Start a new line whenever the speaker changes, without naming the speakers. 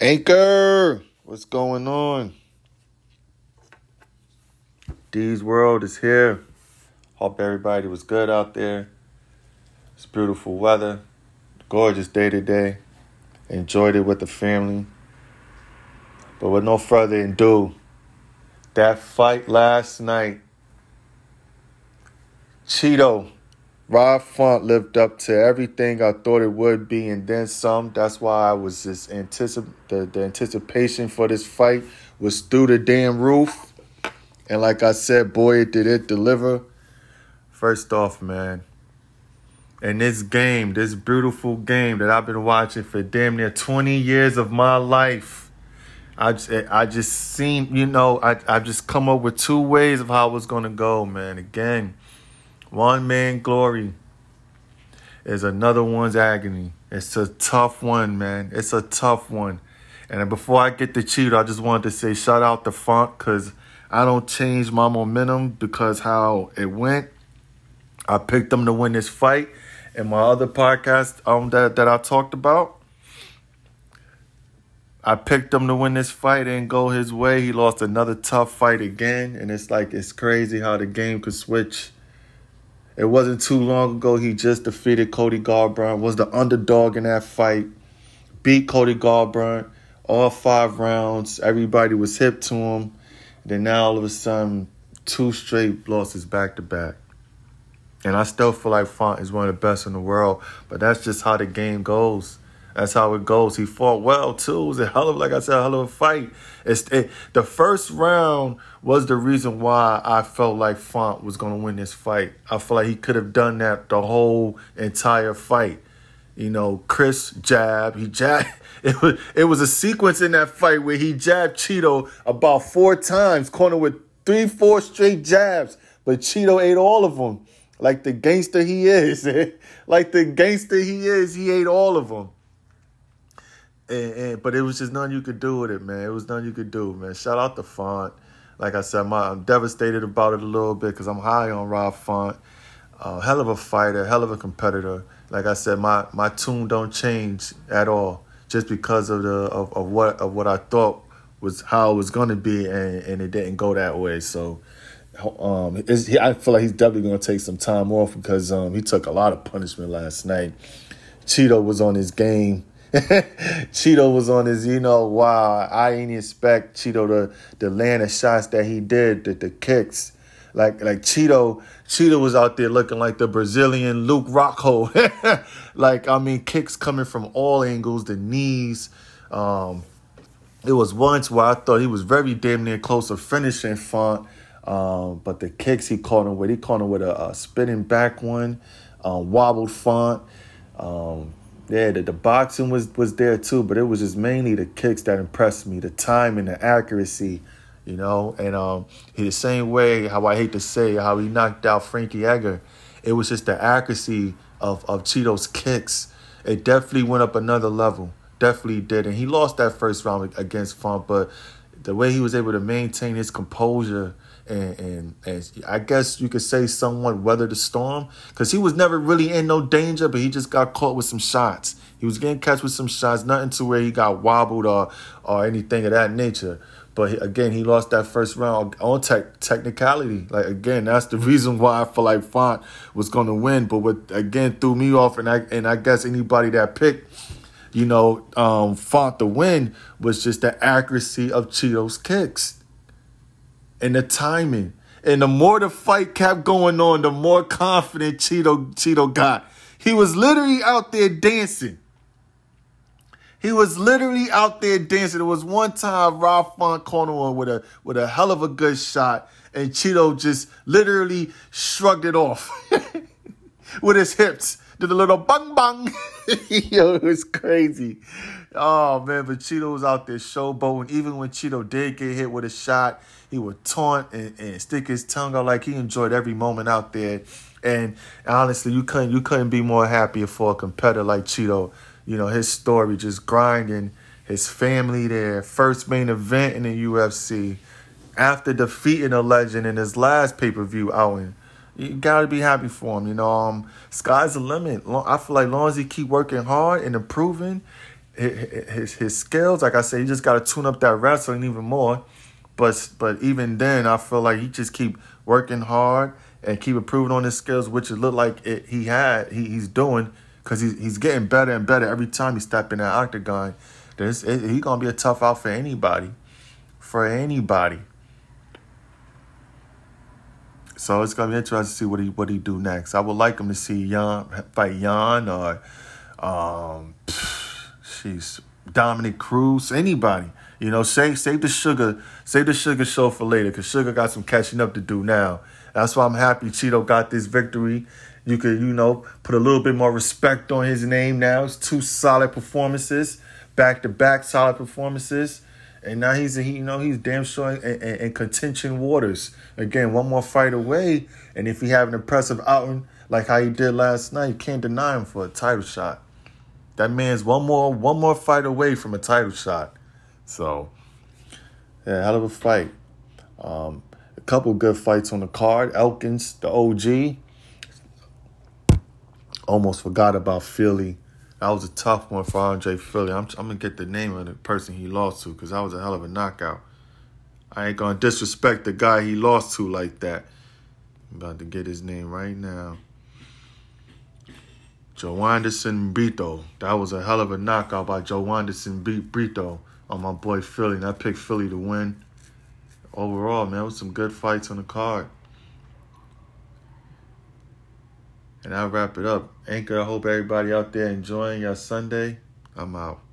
Anchor, what's going on? D's World is here. Hope everybody was good out there. It's beautiful weather, gorgeous day today. Enjoyed it with the family. But with no further ado, that fight last night, Chito Rob Font lived up to everything I thought it would be, and then some. That's why I was just anticip the, the anticipation for this fight was through the damn roof. And like I said, boy, did it deliver. First off, man, in this game, this beautiful game that I've been watching for damn near 20 years of my life, I just, I just seen, you know, I, I just come up with two ways of how it was going to go, man. Again, one man glory is another one's agony. It's a tough one, man. It's a tough one. And before I get to cheat, I just wanted to say shout out to Font because I don't change my momentum because how it went. I picked him to win this fight. And my other podcast um that, that I talked about, I picked him to win this fight and go his way. He lost another tough fight again. And it's like it's crazy how the game could switch it wasn't too long ago he just defeated Cody Garbrandt, was the underdog in that fight, beat Cody Garbrandt all five rounds. Everybody was hip to him. Then now all of a sudden, two straight losses back to back. And I still feel like Font is one of the best in the world, but that's just how the game goes. That's how it goes. He fought well too. It was a hell of, like I said, a hell of a fight. It's it, the first round was the reason why I felt like Font was to win this fight. I feel like he could have done that the whole entire fight. You know, Chris jab, he jab. It was it was a sequence in that fight where he jabbed Chito about four times, corner with three, four straight jabs, but Chito ate all of them. Like the gangster he is, like the gangster he is, he ate all of them. And, and, but it was just nothing you could do with it, man. It was nothing you could do, man. Shout out to Font. Like I said, my, I'm devastated about it a little bit because I'm high on Rob Font. Uh, hell of a fighter, hell of a competitor. Like I said, my my tune don't change at all just because of the of, of what of what I thought was how it was gonna be, and, and it didn't go that way. So. Um, I feel like he's definitely going to take some time off because um, he took a lot of punishment last night. Chito was on his game Chito was on his, you know, wow, I didn't expect Chito to, to land the shots that he did, the, the kicks. Like like Cheeto, Chito was out there looking like the Brazilian Luke Rockhold. like, I mean, kicks coming from all angles, the knees. Um, it was once where I thought he was very damn near close to finishing Font. Um, but the kicks he caught him with, he caught him with a, a spinning back one, um, wobbled Font. Um, yeah, the, the boxing was was there too, but it was just mainly the kicks that impressed me, the time and the accuracy, you know. And um, he the same way how I hate to say how he knocked out Frankie Edgar, it was just the accuracy of of Chito's kicks. It definitely went up another level. Definitely did, and he lost that first round against Font, but the way he was able to maintain his composure and, and, and I guess you could say someone weather the storm because he was never really in no danger, but he just got caught with some shots. He was getting catch with some shots, nothing to where he got wobbled or or anything of that nature. But he, again, he lost that first round on tech, technicality. Like again, that's the reason why I feel like Font was going to win. But what again threw me off, and I and I guess anybody that picked, you know, um, Font to win was just the accuracy of Chito's kicks and the timing. And the more the fight kept going on, the more confident Chito Chito got. He was literally out there dancing. He was literally out there dancing. There was one time Rob Font corner on with a with a hell of a good shot, and Chito just literally shrugged it off with his hips. Did a little bang bang. Yo, it was crazy. Oh man, but Chito was out there showboating. Even when Chito did get hit with a shot, he would taunt and, and stick his tongue out like he enjoyed every moment out there. And honestly, you couldn't you couldn't be more happier for a competitor like Chito. You know, his story just grinding, his family there, first main event in the UFC, after defeating a legend in his last pay-per-view outing. You gotta be happy for him. You know, um, sky's the limit. I feel like long as he keep working hard and improving, his his skills, like I said, he just got to tune up that wrestling even more. But but even then, I feel like he just keep working hard and keep improving on his skills, which it looked like it, he had he, he's doing because he's he's getting better and better every time he step in that octagon. This he gonna be a tough out for anybody, for anybody. So it's gonna be interesting to see what he what he do next. I would like him to see Yan fight Yan or um, she's Dominick Cruz, anybody. You know, save save the sugar, save the sugar show for later, cause Sugar got some catching up to do now. That's why I'm happy Chito got this victory. You could, you know, put a little bit more respect on his name now. It's two solid performances, back to back solid performances. And now he's, he, you know, he's damn sure in, in, in, contention waters. Again, one more fight away. And if he have an impressive outing like how he did last night, you can't deny him for a title shot. That man's one more one more fight away from a title shot. So, yeah, hell of a fight. Um, a couple good fights on the card. Elkins, the OG. Almost forgot about Fili. That was a tough one for Andre Fili. I'm, I'm gonna get the name of the person he lost to because that was a hell of a knockout. I ain't gonna disrespect the guy he lost to like that. I'm about to get his name right now. Joanderson Brito. That was a hell of a knockout by Joanderson Brito on my boy Fili. And I picked Fili to win. Overall, man, with some good fights on the card. And I'll wrap it up. Anchor, I hope everybody out there enjoying your Sunday. I'm out.